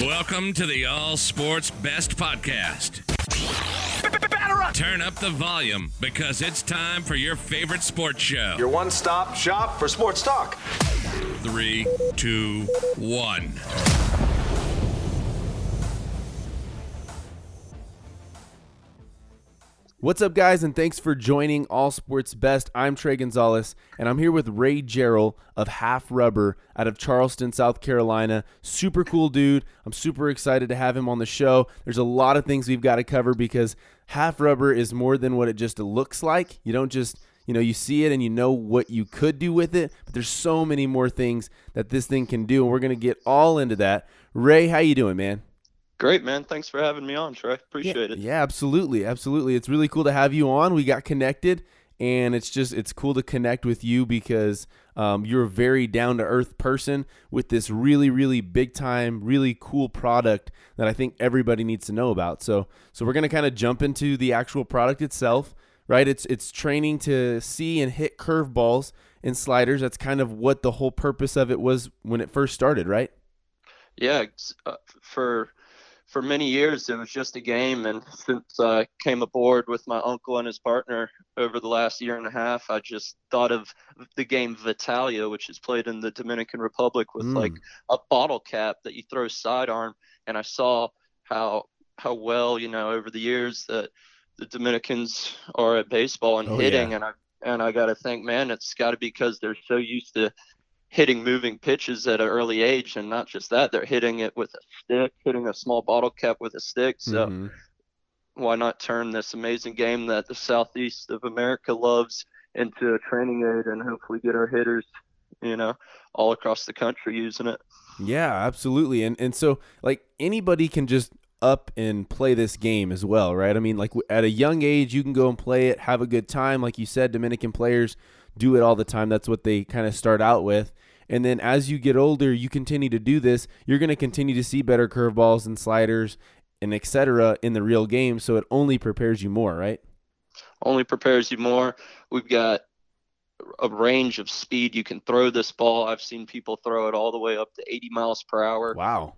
Welcome to the All Sports Best Podcast. Turn up the volume because it's time for your favorite sports show. Your one stop shop for sports talk. Three, two, one. What's up, guys, and thanks for joining All Sports Best. I'm Trey Gonzalez, and I'm here with Ray Gerald of Half Rubber out of Charleston, South Carolina. Super cool dude. I'm super excited to have him on the show. There's a lot of things we've got to cover because Half Rubber is more than what it just looks like. You don't just you know you see it and you know what you could do with it but there's so many more things that this thing can do and we're going to get all into that ray how you doing man Great, man. Thanks for having me on, Trey. Appreciate yeah, it. Yeah, absolutely. Absolutely. It's really cool to have you on. We got connected and it's just it's cool to connect with you because um, you're a very down to earth person with this really really big time really cool product that I think everybody needs to know about. So so we're gonna kind of jump into the actual product itself, right? It's it's training to see and hit curveballs and sliders. That's kind of what the whole purpose of it was when it first started, right? Yeah, uh, for for many years it was just a game and since i came aboard with my uncle and his partner over the last year and a half i just thought of the game vitilla which is played in the dominican republic with mm. like a bottle cap that you throw sidearm and i saw how how well you know over the years that the dominicans are at baseball and oh, hitting yeah. and i and i got to think man it's got to be because they're so used to hitting moving pitches at an early age and not just that they're hitting it with a stick hitting a small bottle cap with a stick. So mm-hmm. why not turn this amazing game that the southeast of america loves into a training aid and hopefully get our hitters you know all across the country using it? Yeah absolutely. And and so like anybody can just up and play this game as well right? I mean like at a young age you can go and play it have a good time. Like you said dominican players do it all the time. That's what they kind of start out with. And then as you get older, you continue to do this, you're going to continue to see better curveballs and sliders and etc. in the real game. So it only prepares you more, right? Only prepares you more. We've got a range of speed you can throw this ball. I've seen people throw it all the way up to 80 miles per hour. Wow.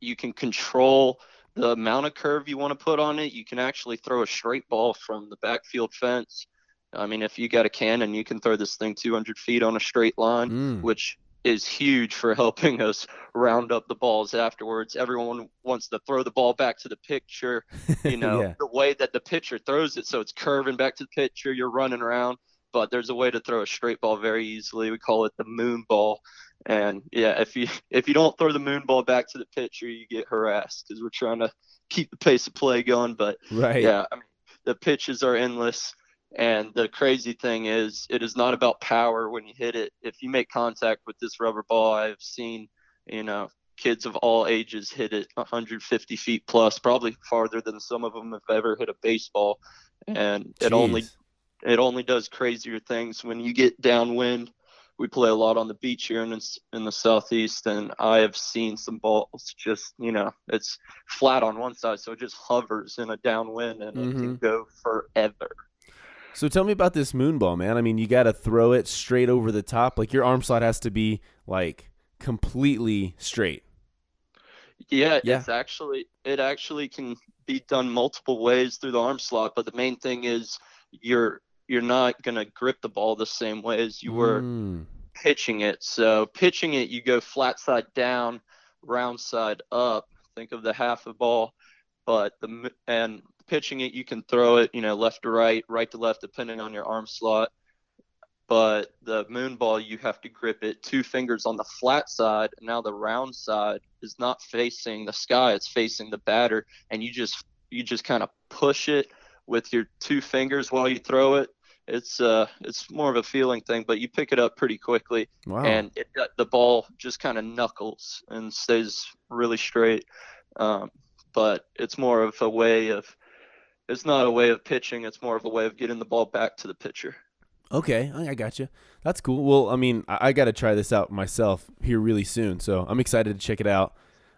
You can control the amount of curve you want to put on it. You can actually throw a straight ball from the backfield fence I mean, if you got a cannon, you can throw this thing 200 feet on a straight line, mm. which is huge for helping us round up the balls afterwards. Everyone wants to throw the ball back to the pitcher, you know, yeah. the way that the pitcher throws it. So it's curving back to the pitcher, you're running around, but there's a way to throw a straight ball very easily. We call it the moon ball. And yeah, if you if you don't throw the moon ball back to the pitcher, you get harassed because we're trying to keep the pace of play going. But right. yeah, I mean, the pitches are endless. And the crazy thing is, it is not about power when you hit it. If you make contact with this rubber ball, I've seen, you know, kids of all ages hit it 150 feet plus, probably farther than some of them have ever hit a baseball. And it only it only does crazier things when you get downwind. We play a lot on the beach here in the, in the southeast, and I have seen some balls just, you know, it's flat on one side, so it just hovers in a downwind, and mm-hmm. it can go forever. So tell me about this moon ball, man. I mean, you got to throw it straight over the top. Like your arm slot has to be like completely straight. Yeah, yeah, it's actually it actually can be done multiple ways through the arm slot, but the main thing is you're you're not going to grip the ball the same way as you were mm. pitching it. So pitching it, you go flat side down, round side up. Think of the half a ball, but the and pitching it, you can throw it, you know, left to right, right to left, depending on your arm slot. But the moon ball, you have to grip it two fingers on the flat side. And now the round side is not facing the sky; it's facing the batter, and you just you just kind of push it with your two fingers while you throw it. It's uh, it's more of a feeling thing, but you pick it up pretty quickly, wow. and it, the ball just kind of knuckles and stays really straight. Um, but it's more of a way of it's not a way of pitching. It's more of a way of getting the ball back to the pitcher. Okay, I got you. That's cool. Well, I mean, I, I got to try this out myself here really soon, so I'm excited to check it out.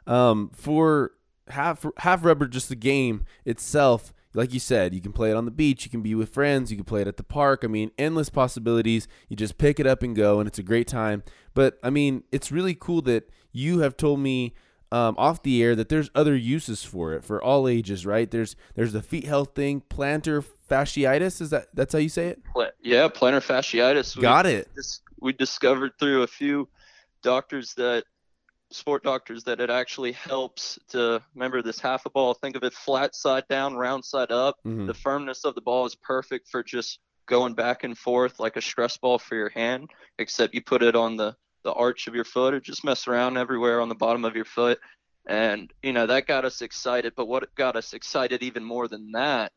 Um, for half half rubber, just the game itself, like you said, you can play it on the beach, you can be with friends, you can play it at the park. I mean, endless possibilities. You just pick it up and go, and it's a great time. But I mean, it's really cool that you have told me um, off the air that there's other uses for it for all ages, right? There's there's the feet health thing, plantar fasciitis. Is that that's how you say it? Yeah, plantar fasciitis. Got we, it. We discovered through a few doctors that sport doctors that it actually helps to remember this half a ball. Think of it flat side down, round side up. Mm-hmm. The firmness of the ball is perfect for just going back and forth like a stress ball for your hand, except you put it on the the arch of your foot or just mess around everywhere on the bottom of your foot. And you know that got us excited. But what got us excited even more than that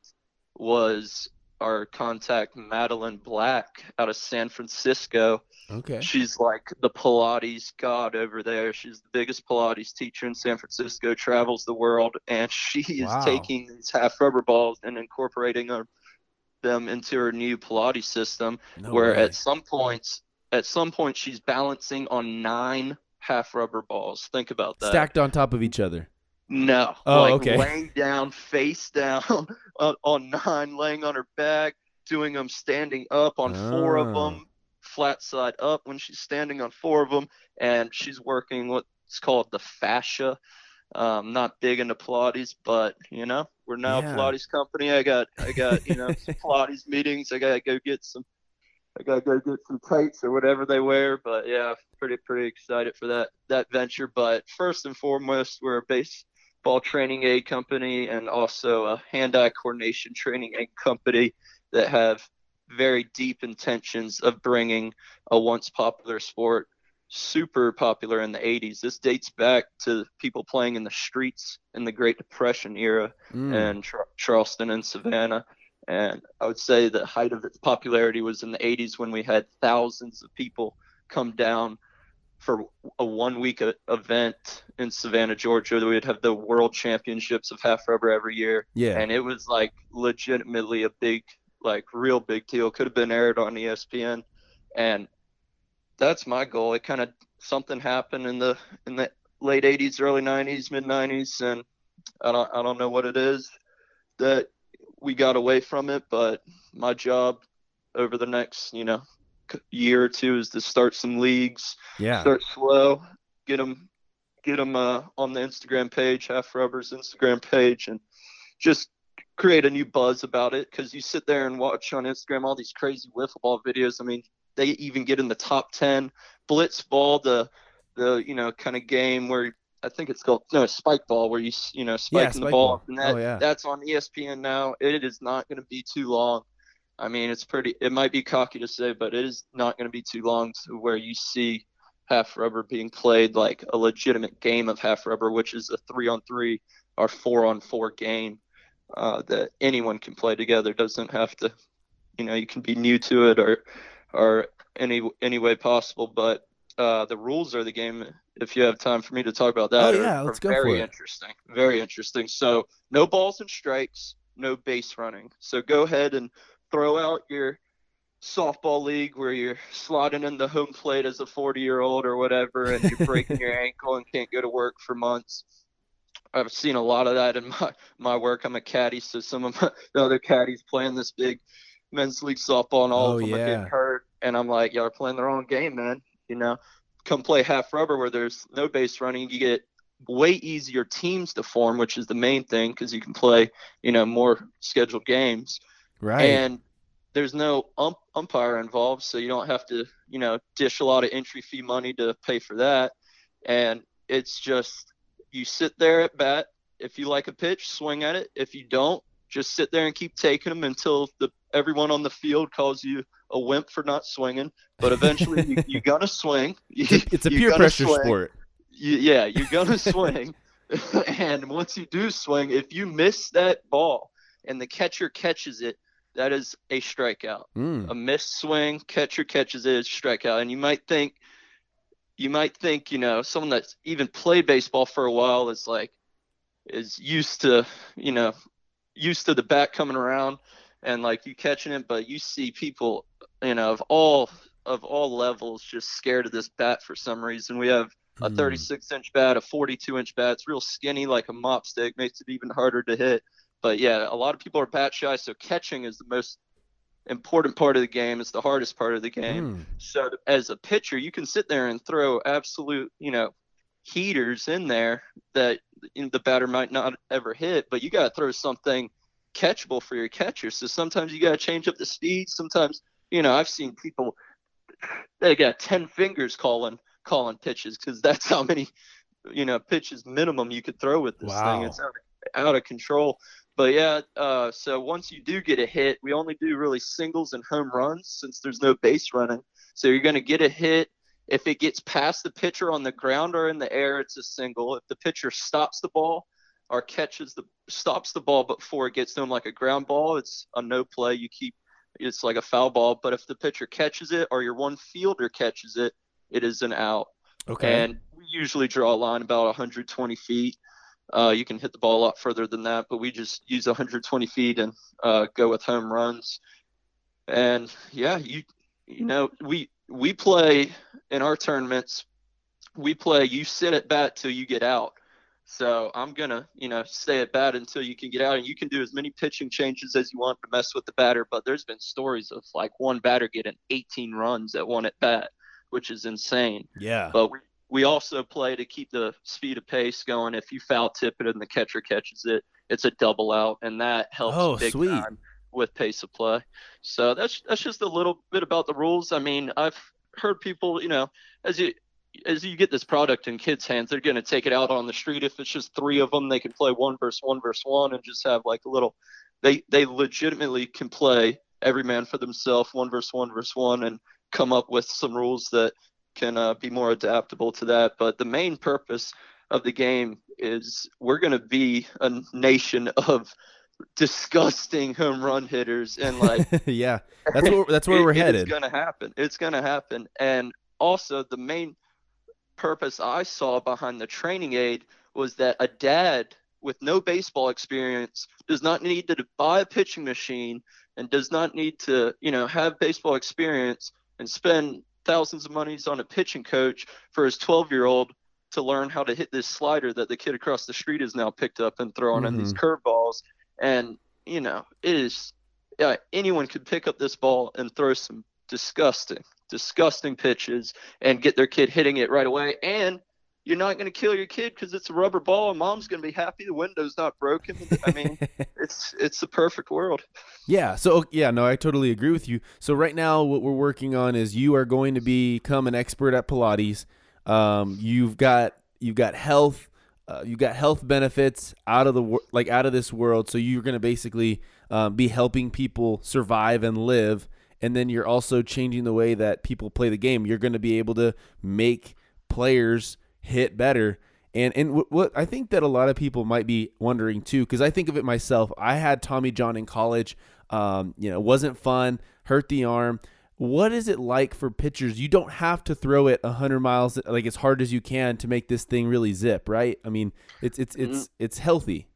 was our contact Madeline Black out of San Francisco. Okay. She's like the Pilates god over there. She's the biggest Pilates teacher in San Francisco, travels the world, and she is wow. taking these half rubber balls and incorporating them into her new Pilates system. No where way. at some points, at some point, she's balancing on nine half rubber balls. Think about that. Stacked on top of each other. No. Oh, like okay. Laying down, face down on, on, nine, laying on her back, doing them standing up on oh. four of them, ah. flat side up when she's standing on four of them, and she's working what's called the fascia. Um, not big into Pilates, but you know, we're now yeah. a Pilates company. I got, I got, you know, Pilates meetings. I gotta go get some I gotta go get some tights or whatever they wear. But yeah, pretty pretty excited for that that venture. But first and foremost, we're a baseball training aid company and also a hand-eye coordination training aid company that have very deep intentions of bringing a once popular sport super popular in the 80s. This dates back to people playing in the streets in the Great Depression era mm. in Char- Charleston and Savannah. And I would say the height of its popularity was in the 80s when we had thousands of people come down for a one week event in Savannah, Georgia. That We would have the world championships of half rubber every year. Yeah. And it was like legitimately a big, like real big deal. Could have been aired on ESPN. And that's my goal. It kind of something happened in the in the late 80s, early 90s, mid 90s, and I don't I don't know what it is that we got away from it, but my job over the next, you know, year or two is to start some leagues. Yeah. Start slow, get them, get them uh, on the Instagram page, Half Rubber's Instagram page, and just create a new buzz about it. Because you sit there and watch on Instagram all these crazy wiffle ball videos. I mean, they even get in the top ten. Blitz ball, the the you know kind of game where I think it's called no spike ball where you you know spiking yeah, the ball, ball. and that oh, yeah. that's on ESPN now. It is not going to be too long. I mean, it's pretty. It might be cocky to say, but it is not going to be too long to where you see half rubber being played like a legitimate game of half rubber, which is a three on three or four on four game uh, that anyone can play together. Doesn't have to, you know, you can be new to it or or any any way possible, but uh, the rules of the game, if you have time for me to talk about that, oh, yeah, are, let's are go very for it. interesting. Very interesting. So no balls and strikes, no base running. So go ahead and throw out your softball league where you're slotting in the home plate as a 40 year old or whatever, and you're breaking your ankle and can't go to work for months. I've seen a lot of that in my, my work. I'm a caddy, so some of my, the other caddies playing this big men's league softball, and all oh, of them yeah. are getting hurt. And I'm like, y'all are playing the wrong game, man. You know, come play half rubber where there's no base running. You get way easier teams to form, which is the main thing because you can play, you know, more scheduled games. Right. And there's no ump- umpire involved, so you don't have to, you know, dish a lot of entry fee money to pay for that. And it's just you sit there at bat. If you like a pitch, swing at it. If you don't, just sit there and keep taking them until the everyone on the field calls you a wimp for not swinging. But eventually, you, you're gonna swing. it's a peer pressure swing. sport. You, yeah, you're gonna swing. and once you do swing, if you miss that ball and the catcher catches it, that is a strikeout. Mm. A missed swing, catcher catches it, it's strikeout. And you might think, you might think, you know, someone that's even played baseball for a while is like, is used to, you know, used to the bat coming around and like you catching it, but you see people, you know, of all of all levels just scared of this bat for some reason. We have a hmm. 36 inch bat, a 42 inch bat. It's real skinny, like a mop stick, makes it even harder to hit. But yeah, a lot of people are bat shy, so catching is the most important part of the game. It's the hardest part of the game. Mm. So as a pitcher, you can sit there and throw absolute, you know, heaters in there that you know, the batter might not ever hit, but you got to throw something catchable for your catcher. So sometimes you got to change up the speed. Sometimes, you know, I've seen people they got 10 fingers calling calling pitches because that's how many you know pitches minimum you could throw with this wow. thing. It's out of, out of control. But yeah, uh, so once you do get a hit, we only do really singles and home runs since there's no base running. So you're going to get a hit. If it gets past the pitcher on the ground or in the air, it's a single. If the pitcher stops the ball or catches the stops the ball before it gets to him like a ground ball, it's a no play. You keep it's like a foul ball. But if the pitcher catches it or your one fielder catches it, it is an out. Okay. And we usually draw a line about 120 feet. Uh, you can hit the ball a lot further than that, but we just use 120 feet and uh, go with home runs. And yeah, you you know we we play in our tournaments. We play. You sit at bat till you get out. So I'm gonna, you know, stay at bat until you can get out, and you can do as many pitching changes as you want to mess with the batter. But there's been stories of like one batter getting 18 runs at one at bat, which is insane. Yeah. But we we also play to keep the speed of pace going. If you foul tip it and the catcher catches it, it's a double out, and that helps oh, big sweet. time with pace of play. So that's that's just a little bit about the rules. I mean, I've heard people, you know, as you as you get this product in kids' hands, they're going to take it out on the street. If it's just three of them, they can play one versus one versus one and just have like a little. They they legitimately can play every man for themselves, one versus one versus one, and come up with some rules that can uh, be more adaptable to that. But the main purpose of the game is we're going to be a nation of disgusting home run hitters and like yeah that's where that's where it, we're headed it's gonna happen it's gonna happen and also the main purpose I saw behind the training aid was that a dad with no baseball experience does not need to buy a pitching machine and does not need to, you know, have baseball experience and spend thousands of monies on a pitching coach for his 12 year old to learn how to hit this slider that the kid across the street has now picked up and throwing mm-hmm. on these curveballs. And, you know, it is, yeah, anyone could pick up this ball and throw some disgusting, disgusting pitches and get their kid hitting it right away. And you're not going to kill your kid because it's a rubber ball and mom's going to be happy the window's not broken. I mean, it's it's the perfect world. Yeah. So yeah, no, I totally agree with you. So right now, what we're working on is you are going to become an expert at Pilates. Um, you've got you've got health. Uh, you got health benefits out of the like out of this world. So you're going to basically um, be helping people survive and live and then you're also changing the way that people play the game. You're going to be able to make players hit better. And and what I think that a lot of people might be wondering too, because I think of it myself. I had Tommy John in college. Um, you know, wasn't fun, hurt the arm. What is it like for pitchers? You don't have to throw it 100 miles like as hard as you can to make this thing really zip, right? I mean, it's it's it's mm-hmm. it's healthy.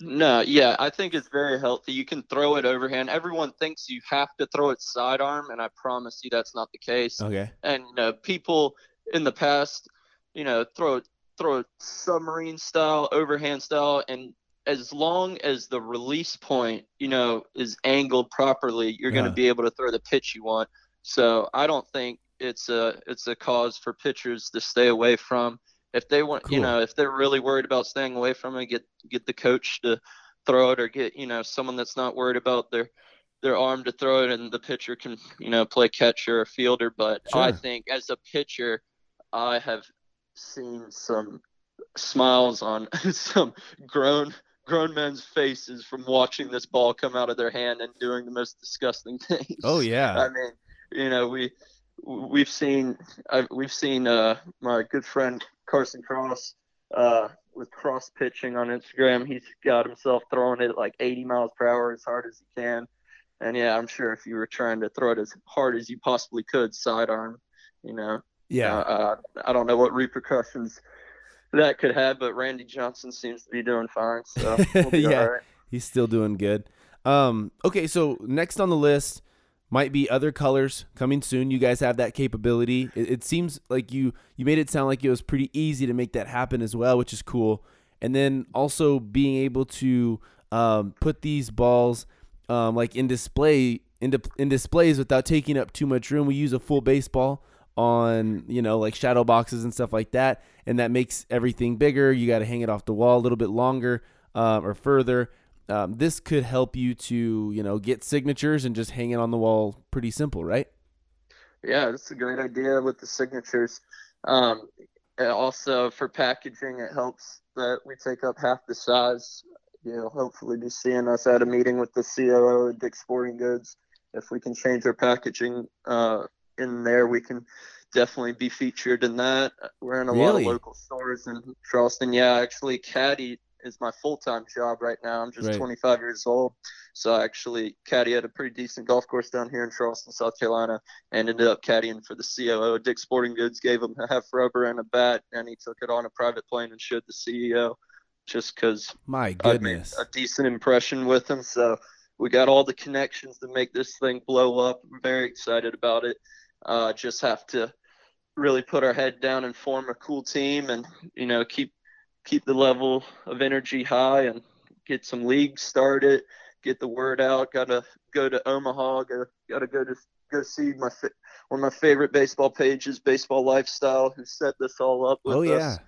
No, yeah, I think it's very healthy. You can throw it overhand. Everyone thinks you have to throw it sidearm, and I promise you that's not the case. Okay. And you know, people in the past, you know, throw throw submarine style, overhand style, and as long as the release point, you know, is angled properly, you're yeah. going to be able to throw the pitch you want. So I don't think it's a it's a cause for pitchers to stay away from if they want, cool. you know, if they're really worried about staying away from it, get get the coach to throw it, or get you know someone that's not worried about their their arm to throw it, and the pitcher can you know play catcher or fielder. But sure. I think as a pitcher, I have seen some smiles on some grown grown men's faces from watching this ball come out of their hand and doing the most disgusting things. Oh yeah. I mean, you know, we we've seen I've, we've seen uh, my good friend Carson Cross uh, with cross pitching on Instagram. He's got himself throwing it like 80 miles per hour as hard as he can. And yeah, I'm sure if you were trying to throw it as hard as you possibly could, sidearm, you know, yeah, uh, uh, I don't know what repercussions that could have, but Randy Johnson seems to be doing fine. So we'll yeah, right. he's still doing good. Um, okay, so next on the list, might be other colors coming soon. You guys have that capability. It, it, seems like you you made it sound like it was pretty easy to make that happen as well, which is cool. And then also being able to um, put these balls um, like in display in, in displays without taking up too much room. We use a full baseball on you know like shadow boxes and stuff like that, and that makes everything bigger. You got to hang it off the wall a little bit longer um, or further. Um, this could help you to you know get signatures and just hang it on the wall. Pretty simple, right? Yeah, that's a great idea with the signatures. Um, also for packaging, it helps that we take up half the size. You'll hopefully be seeing us at a meeting with the COO at Dick's Sporting Goods. If we can change our packaging uh, in there, we can definitely be featured in that. We're in a really? lot of local stores in Charleston. Yeah, actually, Caddy is my full time job right now. I'm just right. 25 years old. So I actually caddy at a pretty decent golf course down here in Charleston, South Carolina, and ended up caddying for the COO. Dick Sporting Goods gave him a half rubber and a bat, and he took it on a private plane and showed the CEO just because my goodness, a decent impression with him. So we got all the connections to make this thing blow up. I'm very excited about it. Uh, just have to really put our head down and form a cool team and you know keep keep the level of energy high and get some leagues started, get the word out. Got to go to Omaha. Got to go to go see my one of my favorite baseball pages, Baseball Lifestyle, who set this all up with oh, yeah. us.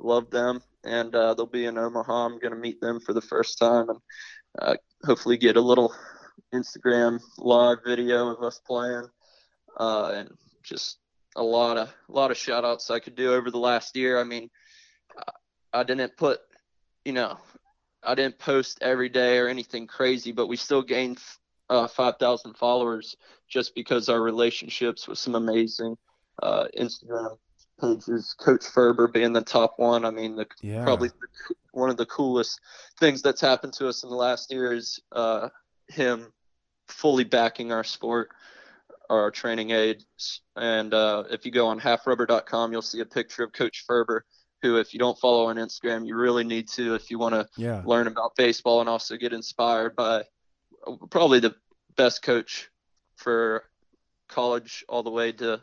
Love them, and uh, they'll be in Omaha. I'm gonna meet them for the first time and uh, hopefully get a little Instagram live video of us playing, uh, and just a lot of a lot of shout outs I could do over the last year. I mean, I didn't put, you know, I didn't post every day or anything crazy, but we still gained uh, 5,000 followers just because our relationships with some amazing uh, Instagram pages. Coach Ferber being the top one. I mean, the, yeah. probably the, one of the coolest things that's happened to us in the last year is uh, him fully backing our sport, our training aids. And uh, if you go on halfrubber.com, you'll see a picture of Coach Ferber who, if you don't follow on Instagram, you really need to if you want to yeah. learn about baseball and also get inspired by probably the best coach for college all the way to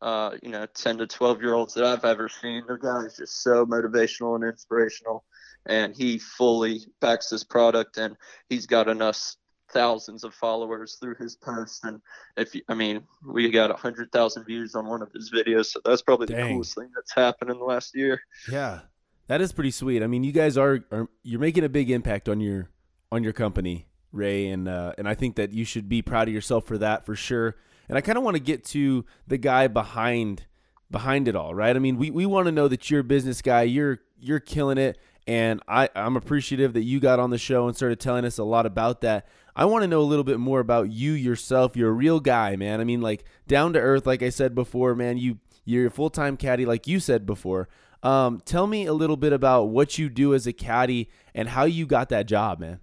uh, you know 10 to 12 year olds that I've ever seen. The guy is just so motivational and inspirational, and he fully backs his product, and he's got enough thousands of followers through his post. And if you, I mean, we got a hundred thousand views on one of his videos, so that's probably Dang. the coolest thing that's happened in the last year. Yeah, that is pretty sweet. I mean, you guys are, are you're making a big impact on your on your company, Ray, and uh, and I think that you should be proud of yourself for that for sure. And I kind of want to get to the guy behind behind it all, right? I mean, we, we want to know that you're a business guy, you're you're killing it, and I, I'm appreciative that you got on the show and started telling us a lot about that. I want to know a little bit more about you yourself. You're a real guy, man. I mean, like down to earth, like I said before, man. You you're a full time caddy, like you said before. Um, tell me a little bit about what you do as a caddy and how you got that job, man.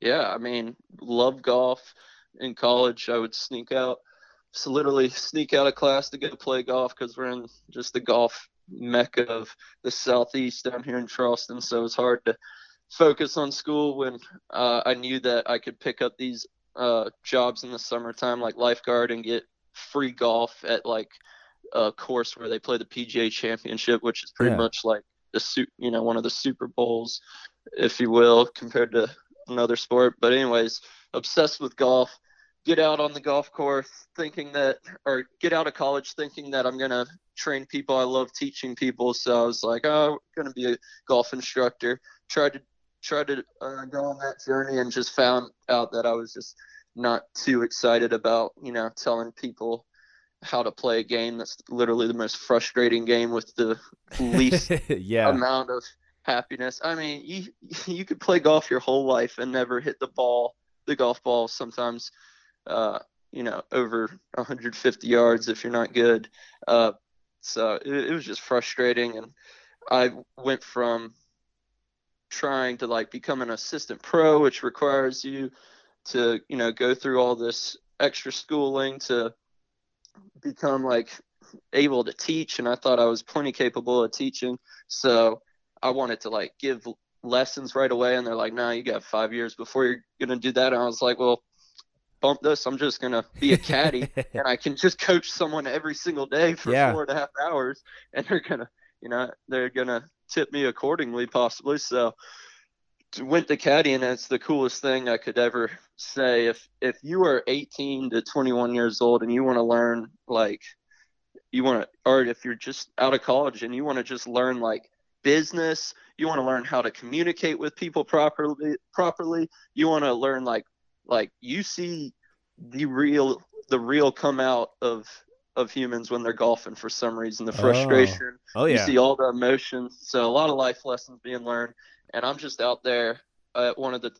Yeah, I mean, love golf. In college, I would sneak out, so literally sneak out of class to go play golf because we're in just the golf mecca of the southeast down here in Charleston. So it's hard to focus on school when uh, I knew that I could pick up these uh, jobs in the summertime, like lifeguard, and get free golf at like a course where they play the PGA Championship, which is pretty yeah. much like the suit, you know, one of the Super Bowls, if you will, compared to another sport. But anyways, obsessed with golf. Get out on the golf course thinking that, or get out of college thinking that I'm gonna train people. I love teaching people, so I was like, oh, I'm gonna be a golf instructor. Tried to tried to uh, go on that journey and just found out that I was just not too excited about, you know, telling people how to play a game that's literally the most frustrating game with the least yeah. amount of happiness. I mean, you you could play golf your whole life and never hit the ball, the golf ball sometimes uh, you know, over 150 yards if you're not good. Uh, so it, it was just frustrating and I went from trying to like become an assistant pro, which requires you to, you know, go through all this extra schooling to become like able to teach. And I thought I was plenty capable of teaching. So I wanted to like give lessons right away. And they're like, no, nah, you got five years before you're going to do that. And I was like, well, bump this. I'm just going to be a caddy and I can just coach someone every single day for yeah. four and a half hours. And they're going to, you know, they're to tip me accordingly, possibly. So went to caddy, and it's the coolest thing I could ever say. If if you are 18 to 21 years old and you want to learn like you want to, or if you're just out of college and you want to just learn like business, you want to learn how to communicate with people properly, properly. You want to learn like, like you see the real, the real come out of of humans when they're golfing for some reason. The frustration. Oh, oh yeah. You see all the emotions. So a lot of life lessons being learned. And I'm just out there at one of the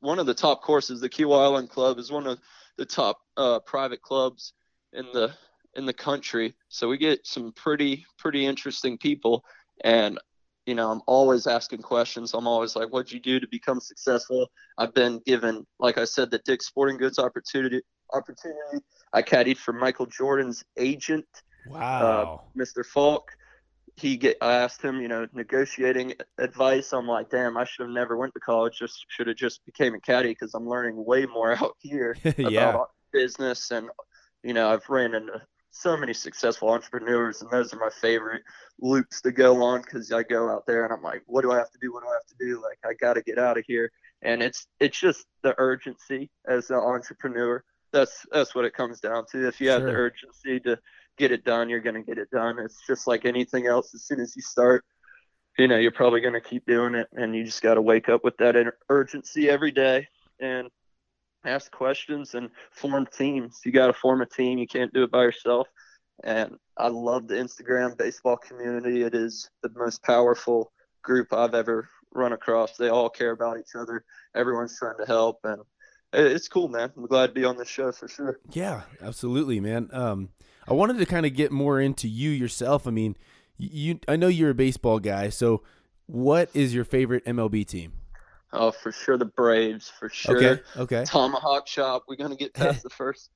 one of the top courses. The Kiawah Island Club is one of the top uh, private clubs in the in the country. So we get some pretty pretty interesting people. And you know, I'm always asking questions. I'm always like, "What'd you do to become successful?" I've been given, like I said, the Dick Sporting Goods opportunity opportunity I caddied for Michael Jordan's agent, wow, uh, Mr. Falk. He get I asked him, you know, negotiating advice. I'm like, damn, I should have never went to college. Just should have just became a caddy because I'm learning way more out here yeah. about business and you know I've ran into so many successful entrepreneurs and those are my favorite loops to go on because I go out there and I'm like, what do I have to do? What do I have to do? Like I got to get out of here. And it's it's just the urgency as an entrepreneur that's that's what it comes down to. If you have Sure. the urgency to get it done, you're going to get it done. It's just like anything else. As soon as you start, you know, you're probably going to keep doing it, and you just got to wake up with that urgency every day and ask questions and form teams. You got to form a team. You can't do it by yourself. And I love the Instagram baseball community. It is the most powerful group I've ever run across. They all care about each other. Everyone's trying to help, and it's cool, man. I'm glad to be on this show for sure. Yeah, absolutely, man. Um, I wanted to kind of get more into you yourself. I mean, you, I know you're a baseball guy, so what is your favorite MLB team? Oh, for sure, the Braves, for sure. Okay, okay. Tomahawk Chop. We're gonna get past the first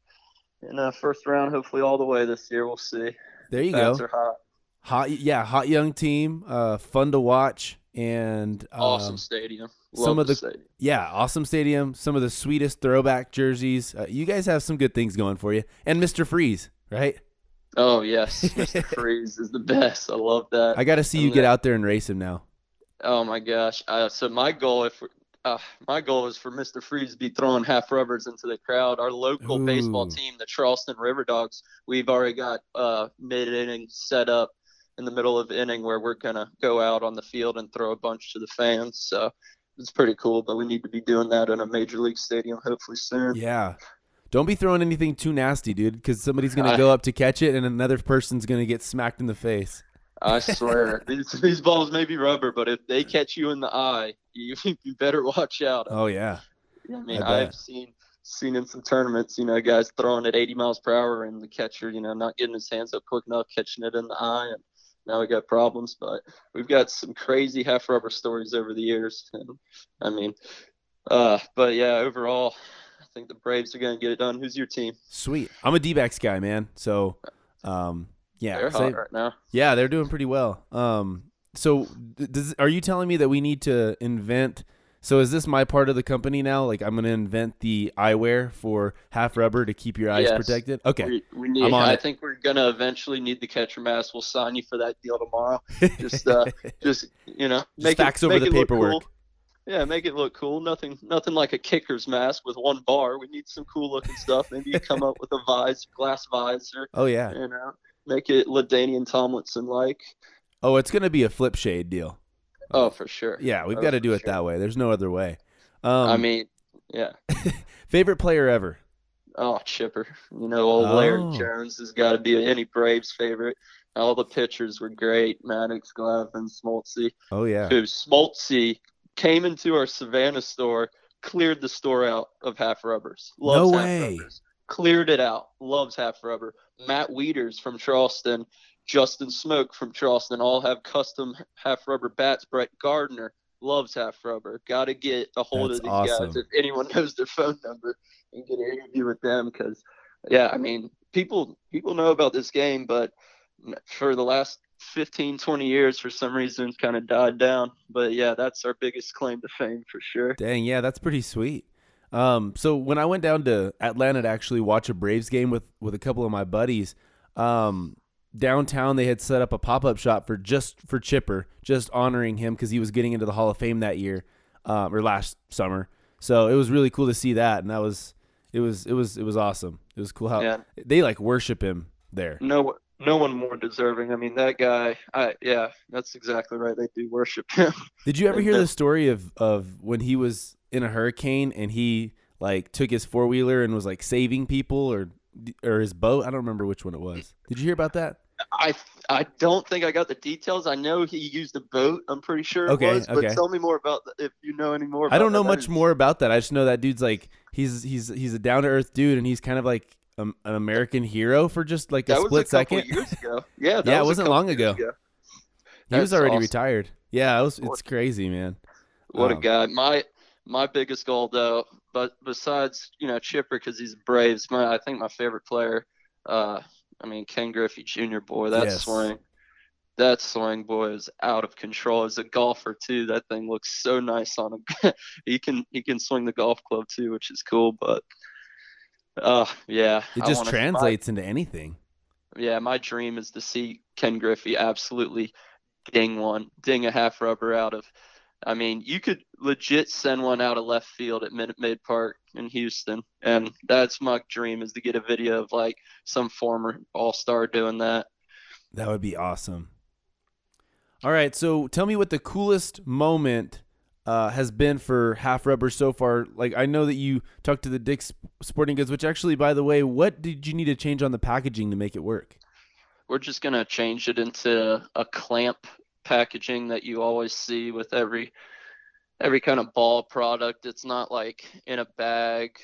in the first round, hopefully all the way this year. We'll see. There you Bats go. are hot. Hot, yeah, hot young team, uh, fun to watch, and um, Awesome stadium. Love some of the- stadium. yeah, awesome stadium. Some of the sweetest throwback jerseys. Uh, you guys have some good things going for you, and Mr. Freeze, right? Oh yes, Mr. Freeze is the best. I love that. I got to see you And get out there and race him now. Oh my gosh. Uh, so my goal, if uh, my goal is for Mr. Freeze to be throwing half rubbers into the crowd. Our local baseball team, the Charleston River Dogs, we've already got uh, mid inning set up in the middle of inning where we're gonna go out on the field and throw a bunch to the fans. So it's pretty cool. But we need to be doing that in a major league stadium hopefully soon. Yeah. Don't be throwing anything too nasty, dude, because somebody's gonna I- go up to catch it, and another person's gonna get smacked in the face. I swear, these, these balls may be rubber, but if they catch you in the eye, you, you better watch out. Oh yeah. I mean, I I've seen seen in some tournaments, you know, guys throwing at 80 miles per hour and the catcher, you know, not getting his hands up quick enough, catching it in the eye, and now we got problems. But we've got some crazy half rubber stories over the years. And, I mean, uh, but yeah, overall, I think the Braves are going to get it done. Who's your team? Sweet. I'm a D-backs guy, man. So, um, yeah, They're hot right now. yeah, they're doing pretty well. Um, so does, are you telling me that we need to invent? So is this my part of the company now? Like I'm gonna invent the eyewear for half rubber to keep your eyes Yes. protected. Okay. We, we need. I'm on I it. think we're gonna eventually need the catcher mask. We'll sign you for that deal tomorrow. Just, uh, just you know, make fax it, over make the paperwork. cool. Yeah, make it look cool. Nothing, nothing like a kicker's mask with one bar. We need some cool looking stuff. Maybe you come up with a visor, glass visor. Oh yeah. You know, make it LaDainian Tomlinson like. Oh, it's gonna be a flip shade deal. Oh, for sure. Yeah, we've Oh, got to do it sure. that way. There's no other way. Um, I mean, yeah. favorite player ever. Oh, Chipper. You know, old Oh. Larry Jones has got to be any Braves favorite. All the pitchers were great. Maddux, Glavine, Smoltzy. Oh yeah. who Smoltzy came into our Savannah store, cleared the store out of half rubbers. Loves No way. rubbers. Cleared it out. Loves half rubber. Matt Wieters from Charleston, Justin Smoak from Charleston all have custom half rubber bats. Brett Gardner loves half rubber. Got to get a hold That's of these awesome. guys if anyone knows their phone number and get an interview with them because yeah, I mean, people people know about this game, but for the last 15, 20 years, for some reason, kind of died down. But yeah, that's our biggest claim to fame for sure. Dang, yeah, that's pretty sweet. Um, so when I went down to Atlanta to actually watch a Braves game with with a couple of my buddies, um, downtown they had set up a pop up shop for just for Chipper, just honoring him because he was getting into the Hall of Fame that year, um, or last summer. So it was really cool to see that, and that was it was it was it was awesome. It was cool how Yeah. they like worship him there. No, no one more deserving. I mean, that guy. I yeah, that's exactly right. They do worship him. Did you ever hear the story of of when he was in a hurricane and he like took his four wheeler and was like saving people or or his boat? I don't remember which one it was. Did you hear about that? I I don't think I got the details. I know he used a boat. I'm pretty sure it Okay, was. But tell me more about the, if you know any more. About I don't know that. much more about that. I just know that dude's like he's he's he's a down to earth dude and he's kind of like um, an American hero for just like a That was split a second. years ago. Yeah, that Yeah, it was a wasn't long years ago. he was already awesome. retired. Yeah, it was, it's crazy, man. What Um, a guy. My my biggest goal though, but besides you know Chipper because he's Braves, my I think my favorite player. Uh, I mean Ken Griffey Jr. Boy, that Yes. swing, that swing boy is out of control. As a golfer too, that thing looks so nice on him. he can he can swing the golf club too, which is cool. But uh, yeah, It just wanna- my- translates into anything. yeah, my dream is to see Ken Griffey absolutely ding one, ding a half rubber out of. I mean, you could legit send one out of left field at Minute Maid Park in Houston, and that's my dream is to get a video of like some former All Star doing that. That would be awesome. All right, so tell me what the coolest moment uh, has been for Half Rubber so far. Like I know that you talked to the Dick's Sporting Goods, which actually, by the way, what did you need to change on the packaging to make it work? We're just gonna change it into a clamp packaging that you always see with every every kind of ball product. It's not like in a bag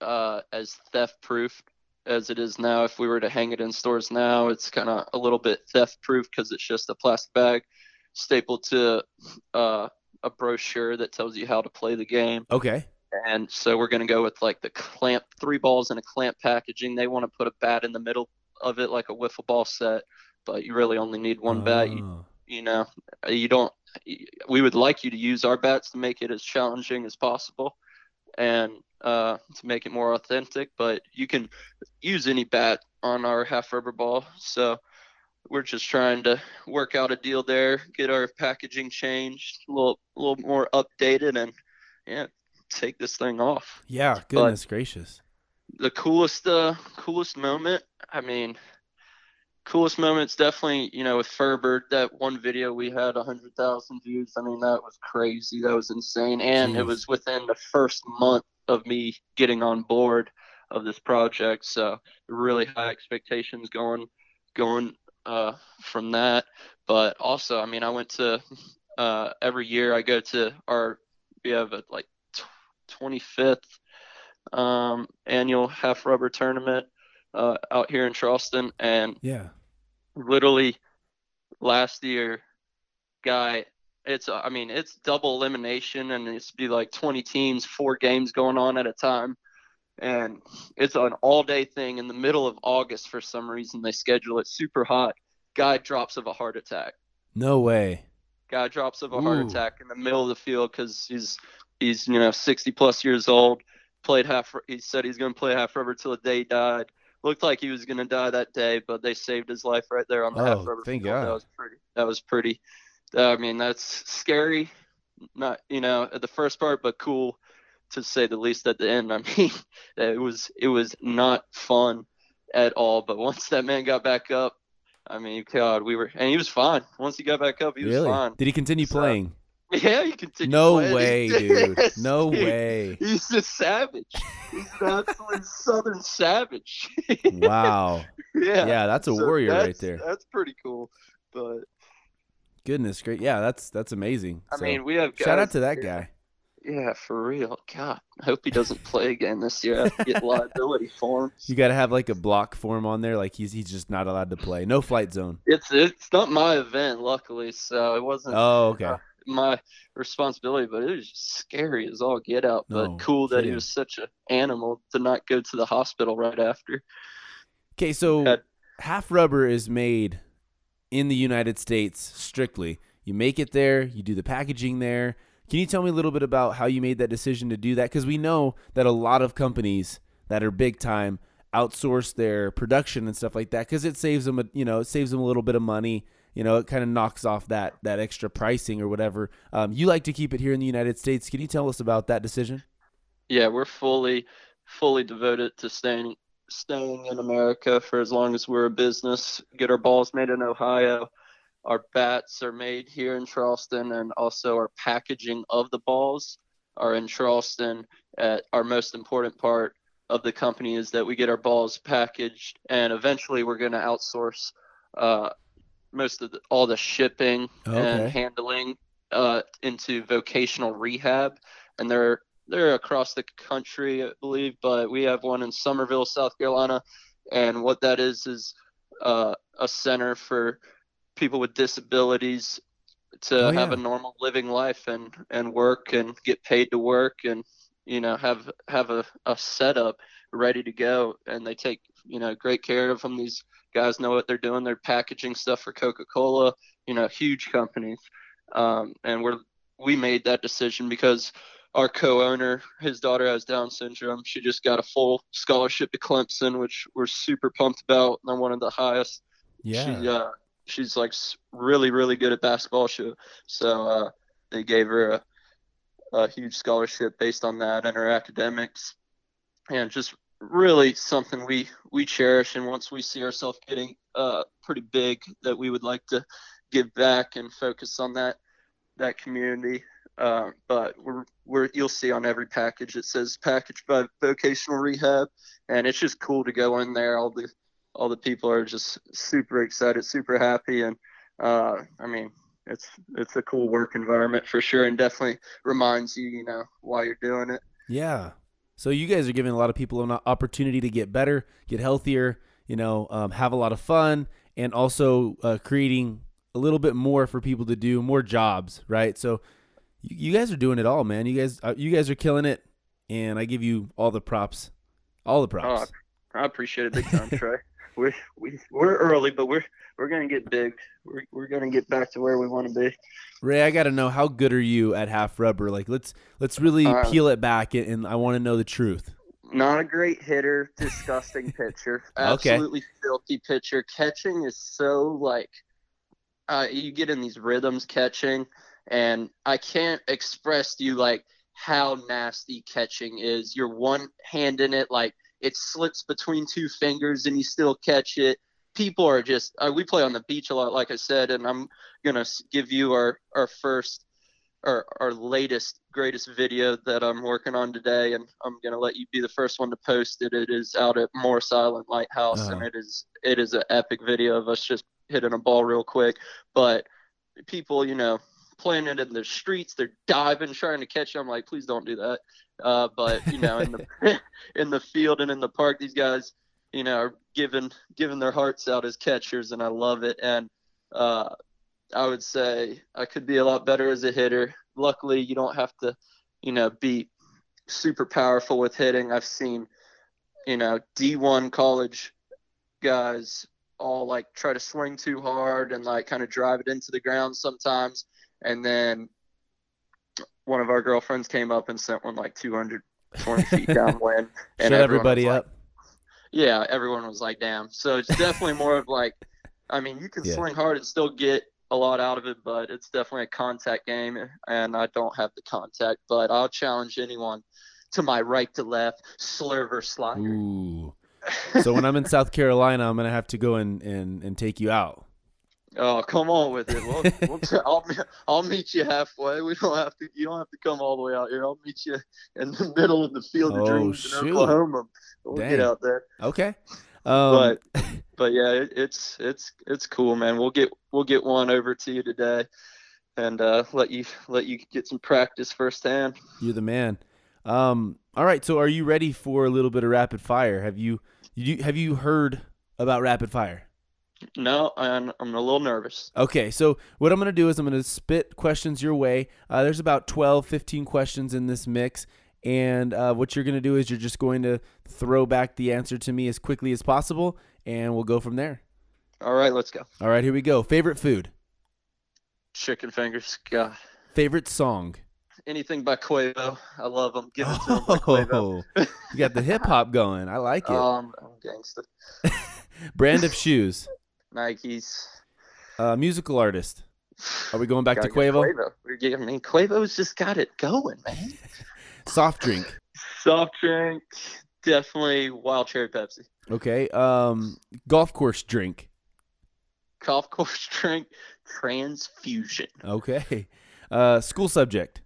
uh, as theft proof as it is now. If we were to hang it in stores now, it's kind of a little bit theft proof because it's just a plastic bag stapled to uh, a brochure that tells you how to play the game. Okay. And so we're going to go with like the clamp, three balls in a clamp packaging. They want to put a bat in the middle of it like a wiffle ball set, but you really only need one bat. You, Oh. You know, you don't. We would like you to use our bats to make it as challenging as possible, and uh, to make it more authentic. But you can use any bat on our half rubber ball. So we're just trying to work out a deal there, get our packaging changed, a little, a little more updated, and yeah, take this thing off Yeah, goodness gracious. the coolest uh coolest moment i mean coolest moments definitely you know with Ferber that one video we had 100,000 views i mean that was crazy that was insane and Jeez. it was within the first month of me getting on board of this project so really high expectations going going uh from that but also i mean i went to uh every year i go to our we have a like tw- 25th um, annual half rubber tournament uh, out here in Charleston, and Yeah. literally last year, guy, it's I mean it's double elimination, and it's be like 20 teams, four games going on at a time, and it's an all-day thing in the middle of August for some reason they schedule it super hot. Guy drops of a heart attack No way. guy drops of a heart attack in the middle of the field because he's he's you know 60 plus years old played half he said he's going to play half forever till the day he died looked like he was going to die that day but they saved his life right there on the half Oh, rubber thank field. God. that was pretty that was pretty uh, i mean that's scary not you know at the first part but cool to say the least at the end i mean it was it was not fun at all but once that man got back up I mean, God, we were, and he was fine. Once he got back up, he was fine. Did he continue So- playing? Yeah, he continued. No playing. way, dude. No way. He's a savage. He's an absolute southern savage. Wow. yeah. Yeah, that's a So warrior right there. That's pretty cool. But Goodness great. Yeah, that's that's amazing. I So, mean, we have shout out to that here- guy. Yeah, for real. God, I hope he doesn't play again this year. I have to get liability for him. You got to have like a block form on there, like he's he's just not allowed to play. No flight zone. It's it's not my event, luckily, so it wasn't Oh, okay. uh, my responsibility. But it was just scary as all get out. But No cool that he was such an animal to not go to the hospital right after. Okay, so Had- half rubber is made in the United States strictly. You make it there, you do the packaging there. Can you tell me a little bit about how you made that decision to do that? Because we know that a lot of companies that are big time outsource their production and stuff like that because it saves them, a, you know, it saves them a little bit of money. You know, it kind of knocks off that that extra pricing or whatever. Um, you like to keep it here in the United States. Can you tell us about that decision? yeah, we're fully fully devoted to staying staying in America for as long as we're a business. Get our balls made in Ohio. Our bats are made here in Charleston, and also our packaging of the balls are in Charleston. At our most important part of the company is that we get our balls packaged, and eventually we're going to outsource uh, most of the, all the shipping Okay. and handling uh, into vocational rehab, and they're they're across the country, I believe, but we have one in Summerville, South Carolina, and what that is is uh, a center for people with disabilities to Oh, have a normal living life and and work and get paid to work and you know have have a, a setup ready to go. And they take you know great care of them these guys know what they're doing. They're packaging stuff for coca-cola you know huge companies. Um, and we're we made that decision because our co-owner his daughter has down syndrome. She just got a full scholarship to clemson which we're super pumped about. And one of the highest. Yeah. she, uh, she's like really, really good at basketball. She, so uh, they gave her a, a huge scholarship based on that and her academics, and just really something we we cherish. And once we see ourselves getting uh, pretty big, that we would like to give back and focus on that that community. Uh, but we're, we're you'll see on every package it says packaged by vocational rehab, and it's just cool to go in there. All the all the people are just super excited, super happy, and uh, I mean, it's it's a cool work environment for sure, and definitely reminds you, you know, why you're doing it. Yeah. So you guys are giving a lot of people an opportunity to get better, get healthier, you know, um, have a lot of fun, and also uh, creating a little bit more for people to do, more jobs, right? So you, you guys are doing it all, man. You guys, uh, you guys are killing it, and I give you all the props, all the props. I appreciate it big time, Trey. We we we're early, but we're we're gonna get big. We're we're gonna get back to where we want to be. Ray, I got to know how good are you at half rubber? Like, let's let's really Uh, peel it back, and, and I want to know the truth. Not a great hitter, disgusting pitcher, Okay. absolutely filthy pitcher. Catching is so like, uh, you get in these rhythms catching, and I can't express to you like how nasty catching is. You're one hand in it, like it slips between two fingers, and you still catch it. People are just. Uh, we play on the beach a lot, like I said, and I'm gonna give you our our first our, our latest greatest video that I'm working on today, and I'm gonna let you be the first one to post it. It is out at Morris Island Lighthouse, and Uh-huh. it is it is an epic video of us just hitting a ball real quick. But people, you know, it in the streets, they're diving, trying to catch. it. I'm like, please don't do that. Uh, but you know, in the in the field and in the park, these guys, you know, are giving giving their hearts out as catchers, and I love it. And uh, I would say I could be a lot better as a hitter. Luckily, you don't have to, you know, be super powerful with hitting. I've seen, you know, D1 college guys all like try to swing too hard and like kind of drive it into the ground sometimes. And then one of our girlfriends came up and sent one like 220 feet downwind. And Shut everybody was like, up. yeah, everyone was like, damn. So it's definitely more of like, I mean, you can Yeah. swing hard and still get a lot out of it, but it's definitely a contact game, and I don't have the contact. But I'll challenge anyone to my right to left slurver slider. Ooh. So when I'm in South Carolina, I'm gonna have to go and and, and take you out. Oh, come on with it. We'll, we'll t- I'll, I'll meet you halfway. We don't have to. You don't have to come all the way out here. I'll meet you in the middle of the field of Oh, dreams shoot. in Oklahoma. We'll Dang. get out there. Okay. Um, but but yeah, it, it's it's it's cool, man. We'll get we'll get one over to you today, and uh, let you let you get some practice firsthand. you're the man. Um, all right. So are you ready for a little bit of rapid fire? Have you you have you heard about rapid fire? No, I'm I'm a little nervous. Okay, so what I'm going to do is I'm going to spit questions your way. Uh, there's about 12, 15 questions in this mix. And uh, what you're going to do is you're just going to throw back the answer to me as quickly as possible, and we'll go from there. All right, let's go. All right, here we go. Favorite food? Chicken fingers, God. Favorite song? Anything by Quavo, I love them. Give it to them by Quavo. Oh, you got the hip hop going. I like it. Um, I'm gangsta. Brand of shoes? Nikes. Uh, musical artist? Are we going back to Quavo? Quavo. We're getting- I mean, Quavo's just got it going, man. Soft drink? Soft drink, definitely wild cherry Pepsi. Okay. Um, golf course drink. Golf course drink transfusion. Okay. Uh, school subject.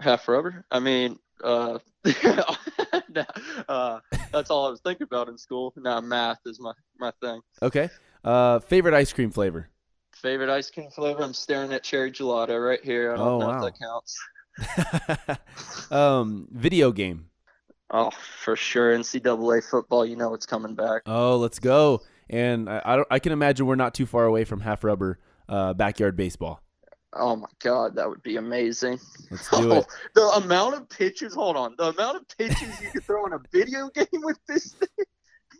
Half rubber. I mean, uh, nah, uh, that's all I was thinking about in school. Now math is my my thing. Okay. Uh, favorite ice cream flavor. Favorite ice cream flavor? I'm staring at cherry gelato right here. I don't Oh, know wow. if that counts. um, video game. Oh, for sure. NCAA football, you know it's coming back. Oh, let's go. And I, I, don't, I can imagine we're not too far away from half rubber uh, backyard baseball. Oh my god, that would be amazing. Let's do it. the amount of pitches, hold on, the amount of pitches you could throw in a video game with this thing,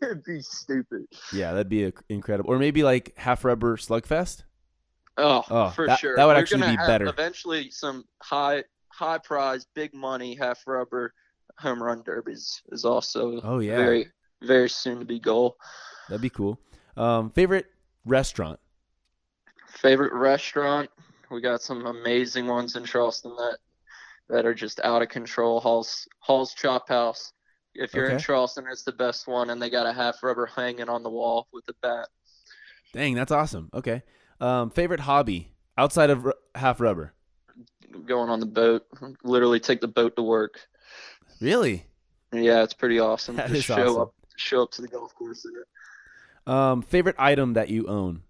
it'd be stupid. Yeah, that'd be a, incredible. Or maybe like half rubber slugfest. Oh, Oh, for that- sure. that would We're actually be better. Eventually, some high, high prize, big money, half rubber home run derbies is also Oh, yeah. very, very soon to be goal. That'd be cool. Um, favorite restaurant. Favorite restaurant? We got some amazing ones in Charleston that that are just out of control. Hall's Hall's Chop House. If you're in Charleston, it's the best one, and they got a half rubber hanging on the wall with the bat. Dang, that's awesome. Okay. Um, favorite hobby outside of r- half rubber. Going on the boat, literally take the boat to work. Really? Yeah, it's pretty awesome. That Just is show awesome. up, show up to the golf course in it. Um, favorite item that you own.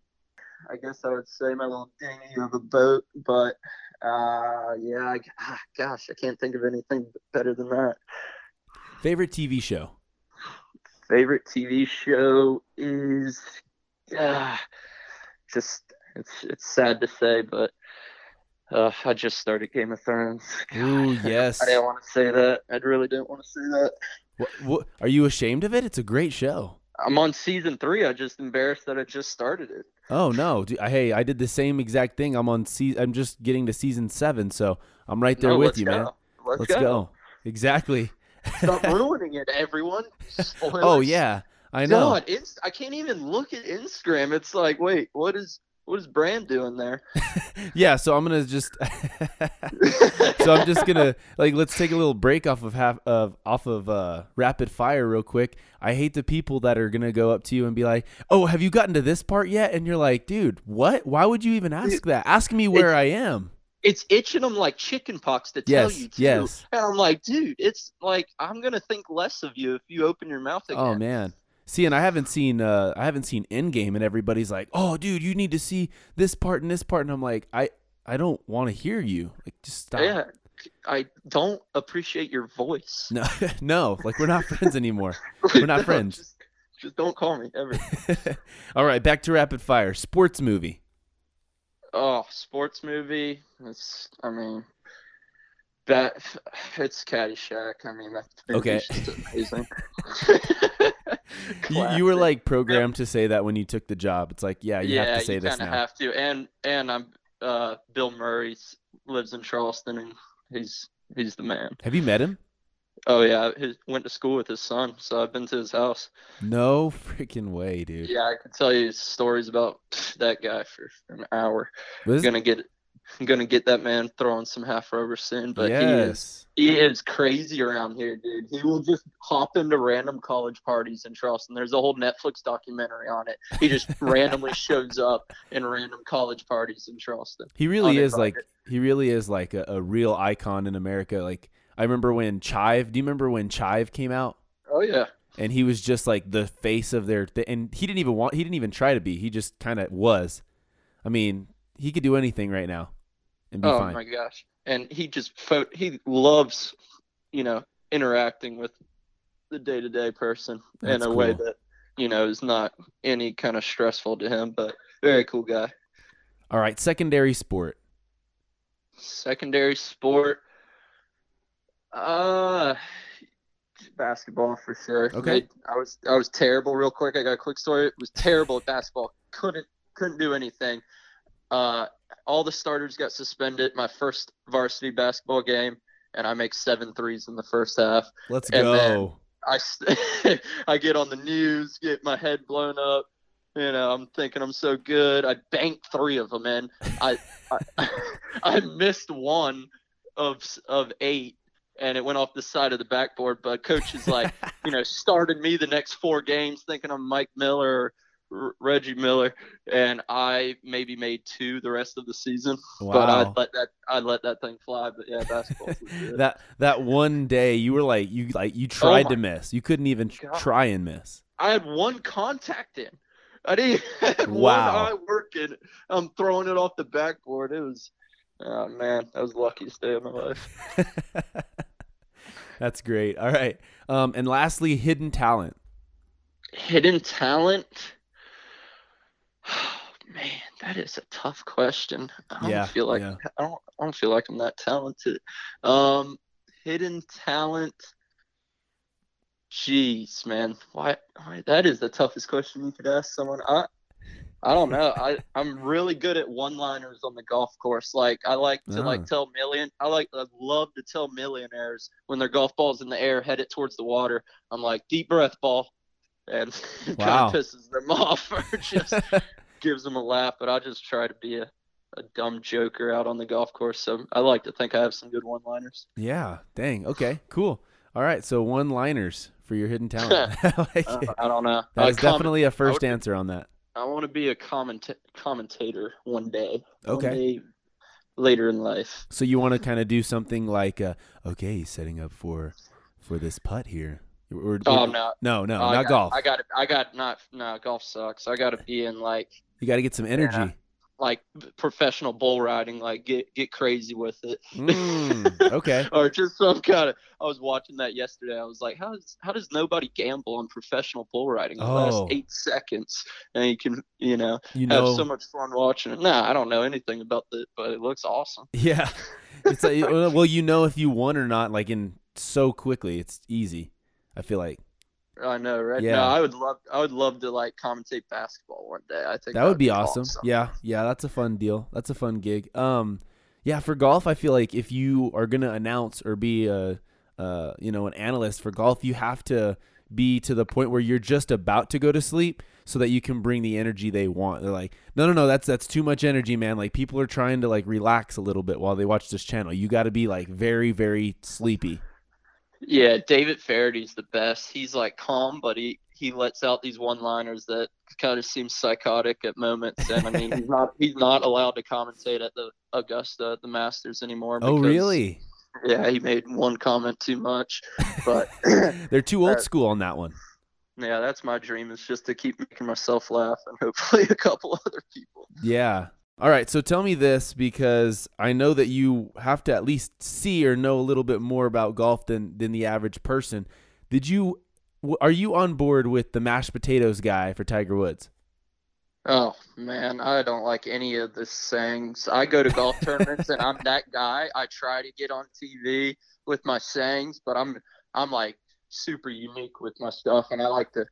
I guess I would say my little dinghy of a boat, but uh, yeah, I, ah, gosh, I can't think of anything better than that. Favorite TV show. Favorite TV show is uh, just it's it's sad to say, but uh, I just started Game of Thrones. Ooh, yes. I didn't want to say that. I really didn't want to say that. What, what, are you ashamed of it? It's a great show. I'm on season three. I just embarrassed that I just started it. Oh no! Dude, hey, I did the same exact thing. I'm on se- I'm just getting to season seven, so I'm right there No, with you, go. man. Let's, Let's go. Exactly. Stop ruining it, everyone. Spoilers. Oh yeah, I know. God, Inst- I can't even look at Instagram. It's like, wait, what is what is Bran doing there? Yeah, so I'm gonna just. so I'm just gonna like let's take a little break off of half of off of uh, rapid fire real quick. I hate the people that are gonna go up to you and be like, "Oh, have you gotten to this part yet?" And you're like, "Dude, what? Why would you even ask that? Ask me where I am." It's itching them like chicken pox to tell Yes, you to. yes. And I'm like, dude, it's like I'm gonna think less of you if you open your mouth again. Oh man. See, and I haven't seen uh I haven't seen Endgame, and everybody's like, "Oh, dude, you need to see this part and this part," and I'm like, I I don't want to hear you. Like, just stop. Yeah, I don't appreciate your voice. No, no, like we're not friends anymore. We're not No, friends. Just, just don't call me ever. All right, back to rapid fire. Sports movie. Oh, sports movie. It's, I mean, that it's Caddyshack. I mean, that Okay. amazing. You, you were like programmed to say that when you took the job. It's like, yeah, you yeah, have to say you this now. have to. And and I'm uh, Bill Murray lives in Charleston, and he's he's the man. Have you met him? Oh yeah, he went to school with his son, so I've been to his house. No freaking way, dude. Yeah, I could tell you stories about that guy for an hour. Was- gonna get I'm gonna get that man throwing some half rubber soon, but he is he is crazy around here, dude. He will just hop into random college parties in Charleston. There's a whole Netflix documentary on it. He just randomly shows up in random college parties in Charleston. He really is like he really is like a, a real icon in America. Like I remember when Chive. Do you remember when Chive came out? Oh yeah. And he was just like the face of their. Th- and he didn't even want. He didn't even try to be. He just kind of was. I mean, he could do anything right now, and be oh fine. Oh my gosh. And he just pho- he loves, you know, interacting with the day to day person in That's a way that, you know, is not any kind of stressful to him, but very cool guy. All right, secondary sport. Secondary sport. Uh basketball for sure. Okay. Made- I was I was terrible real quick. I got a quick story. It was terrible at basketball. Couldn't couldn't do anything. Uh all the starters got suspended my first varsity basketball game and I make seven threes in the first half. Let's And go. then- I get on the news, get my head blown up. You know, I'm thinking I'm so good. I banked three of them in. I, I, I missed one of of eight, and it went off the side of the backboard. But coach is like, you know, started me the next four games thinking I'm Mike Miller. R- Reggie Miller, and I maybe made two the rest of the season. Wow. But I let that I let that thing fly. But yeah, basketball. that that one day you were like you like you oh tried Oh to miss. You couldn't even God. try and miss. I had one contact in. I didn't have Wow. one eye working. I'm throwing it off the backboard. It was, oh man, that was the luckiest day of my life. That's great. All right. Um, and lastly, hidden talent. Hidden talent. man, that is a tough question. I don't Yeah, feel like yeah. I don't. I don't feel like I'm that talented. Um, hidden talent. Jeez, man, why, why? That is the toughest question you could ask someone. I, I don't know. I I'm really good at one-liners on the golf course. Like I like to Ah. like tell million. I like I love to tell millionaires when their golf balls in the air, headed towards the water. I'm like deep breath, ball, and Wow. kind of pisses them off or just gives them a laugh. But I just try to be a, a dumb joker out on the golf course. So I like to think I have some good one-liners. yeah. Dang. Okay. Cool. All right. So one liners for your hidden talent. I like Uh. I don't know. That is comment- definitely a first would- answer on that. I want to be a commenta- commentator one day. One Okay. day later in life. So you want to kind of do something like, uh, okay, he's setting up for for this putt here. Or, Oh no, no, no, I not got, golf. I got. I got not no golf sucks. I got to be in like you got to get some energy. Like professional bull riding. Like get get crazy with it. Mm, okay. or just some kind of. I was watching that yesterday. I was like, how does how does nobody gamble on professional bull riding? The Oh. last eight seconds, and you can you know You have know. so much fun watching it. Nah, I don't know anything about it, but it looks awesome. Yeah. It's like, well, you know if you won or not, like in so quickly. It's easy. I feel like I know, right? Yeah. No, I would love, I would love to like commentate basketball one day. I think that would be awesome. Yeah, yeah, that's a fun deal. That's a fun gig. Um, yeah, for golf, I feel like if you are gonna announce or be a, uh, you know, an analyst for golf, you have to be to the point where you're just about to go to sleep, so that you can bring the energy they want. They're like, no, no, no, that's that's too much energy, man. Like people are trying to like relax a little bit while they watch this channel. You got to be like very, very sleepy. Yeah, David Feherty's the best. He's like calm, but he he lets out these one-liners that kind of seem psychotic at moments. And I mean, he's not he's not allowed to commentate at the Augusta, at the Masters anymore. Oh, really? Yeah, he made one comment too much. But They're too old Uh, school on that one. yeah, that's my dream is just to keep making myself laugh and hopefully a couple other people. Yeah. All right. So tell me this because I know that you have to at least see or know a little bit more about golf than than the average person. Did you? Are you on board with the mashed potatoes guy for Tiger Woods? Oh man, I don't like any of the sayings. I go to golf tournaments and I'm that guy. I try to get on TV with my sayings, but I'm I'm like super unique with my stuff, and I like to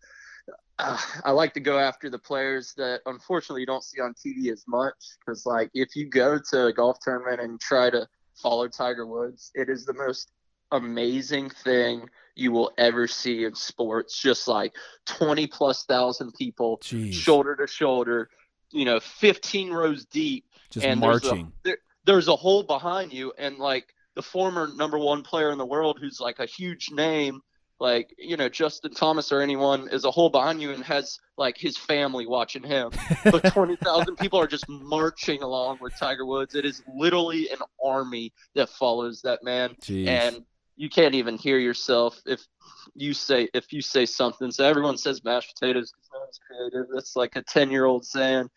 uh, I like to go after the players that unfortunately you don't see on TV as much. Because like if you go to a golf tournament and try to follow Tiger Woods, it is the most amazing thing you will ever see in sports. Just like twenty plus thousand people Jeez. shoulder to shoulder, you know, 15 rows deep. Just and there's a- marching. there, there's a hole behind you, and like the former number one player in the world, who's like a huge name, like you know Justin Thomas or anyone, is a hole behind you and has like his family watching him. But 20,000 people are just marching along with Tiger Woods. It is literally an army that follows that man Jeez. and you can't even hear yourself if you say if you say something. So everyone says mashed potatoes because no one's creative. That's like a ten year old saying.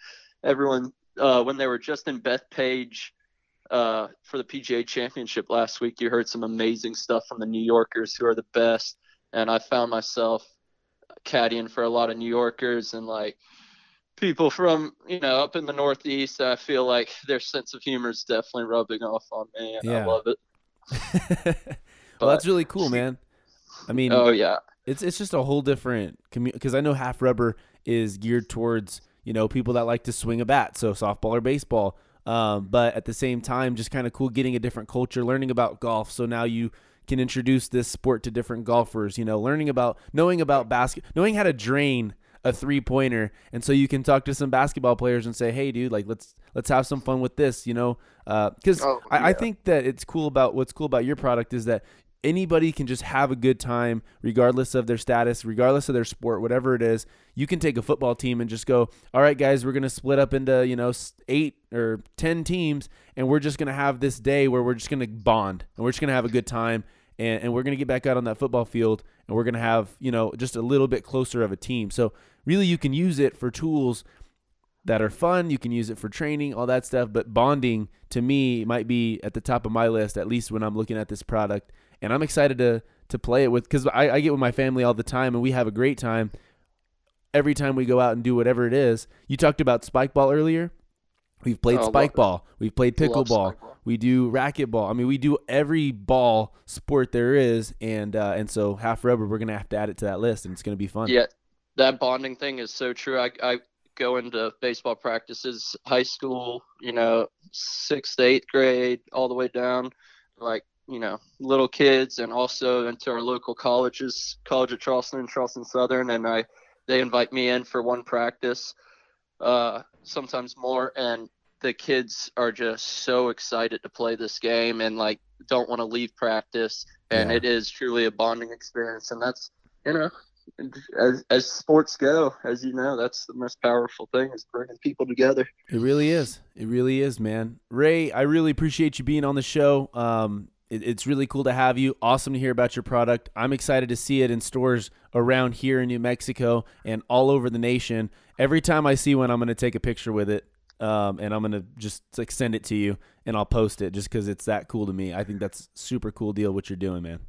Everyone uh, when they were just in Bethpage uh, for the PGA Championship last week, you heard some amazing stuff from the New Yorkers who are the best. And I found myself caddying for a lot of New Yorkers and like people from you know up in the Northeast. I feel like their sense of humor is definitely rubbing off on me, and Yeah. I love it. well, that's really cool, man. I mean, Oh yeah. it's it's just a whole different community because I know half rubber is geared towards you know people that like to swing a bat, so softball or baseball. Um, but at the same time, just kind of cool getting a different culture, learning about golf. So now you can introduce this sport to different golfers. You know, learning about knowing about basket, knowing how to drain a three pointer, and so you can talk to some basketball players and say, "Hey, dude, like let's let's have some fun with this." You know, uh, because Oh, I, I think that it's cool about what's cool about your product is that anybody can just have a good time regardless of their status, regardless of their sport, whatever it is. You can take a football team and just go, "All right, guys, we're going to split up into, you know, 8 or 10 teams and we're just going to have this day where we're just going to bond and we're just going to have a good time and, and we're going to get back out on that football field and we're going to have, you know, just a little bit closer of a team." So, really you can use it for tools that are fun. You can use it for training, all that stuff. But bonding to me might be at the top of my list, at least when I'm looking at this product and I'm excited to to play it with because I, I get with my family all the time and we have a great time every time we go out and do whatever it is. You talked about spike ball earlier. We've played oh, spike ball. We've played pickleball. We do racquetball. I mean, we do every ball sport there is, and uh, and so half rubber. We're gonna have to add it to that list, and it's gonna be fun. Yeah, that bonding thing is so true. I I go into baseball practices, high school, you know, sixth, eighth grade, all the way down. Like you know little kids and also into our local colleges college of charleston and charleston southern and i they invite me in for one practice uh, sometimes more and the kids are just so excited to play this game and like don't want to leave practice and yeah. it is truly a bonding experience and that's you know as as sports go as you know that's the most powerful thing is bringing people together. It really is. It really is man. Ray i really appreciate you being on the show. Um it, it's really cool to have you. Awesome to hear about your product. I'm excited to see it in stores around here in New Mexico and all over the nation. Every time I see one, I'm going to take a picture with it. Um, and I'm gonna just like send it to you, and I'll post it just because it's that cool to me. I think that's super cool deal what you're doing, man.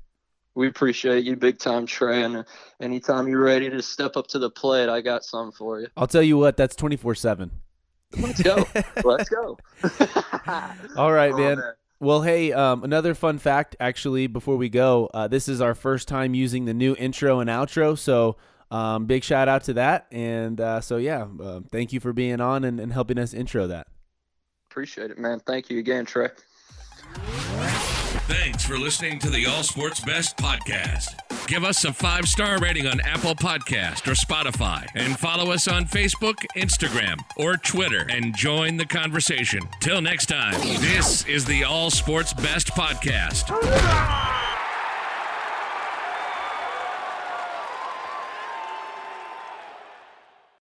We appreciate you big time, Trey. And anytime you're ready to step up to the plate, I got some for you. I'll tell you what, that's 24 seven. Let's go. Let's go. All right, oh, man. man. Well, hey, um, another fun fact actually before we go, uh, this is our first time using the new intro and outro, so um, big shout out to that. And uh, so, yeah, uh, thank you for being on and, and helping us intro that. Appreciate it, man. Thank you again, Trey. Thanks for listening to the All Sports Best podcast. Give us a five star rating on Apple Podcast or Spotify, and follow us on Facebook, Instagram, or Twitter, and join the conversation. Till next time, this is the All Sports Best podcast.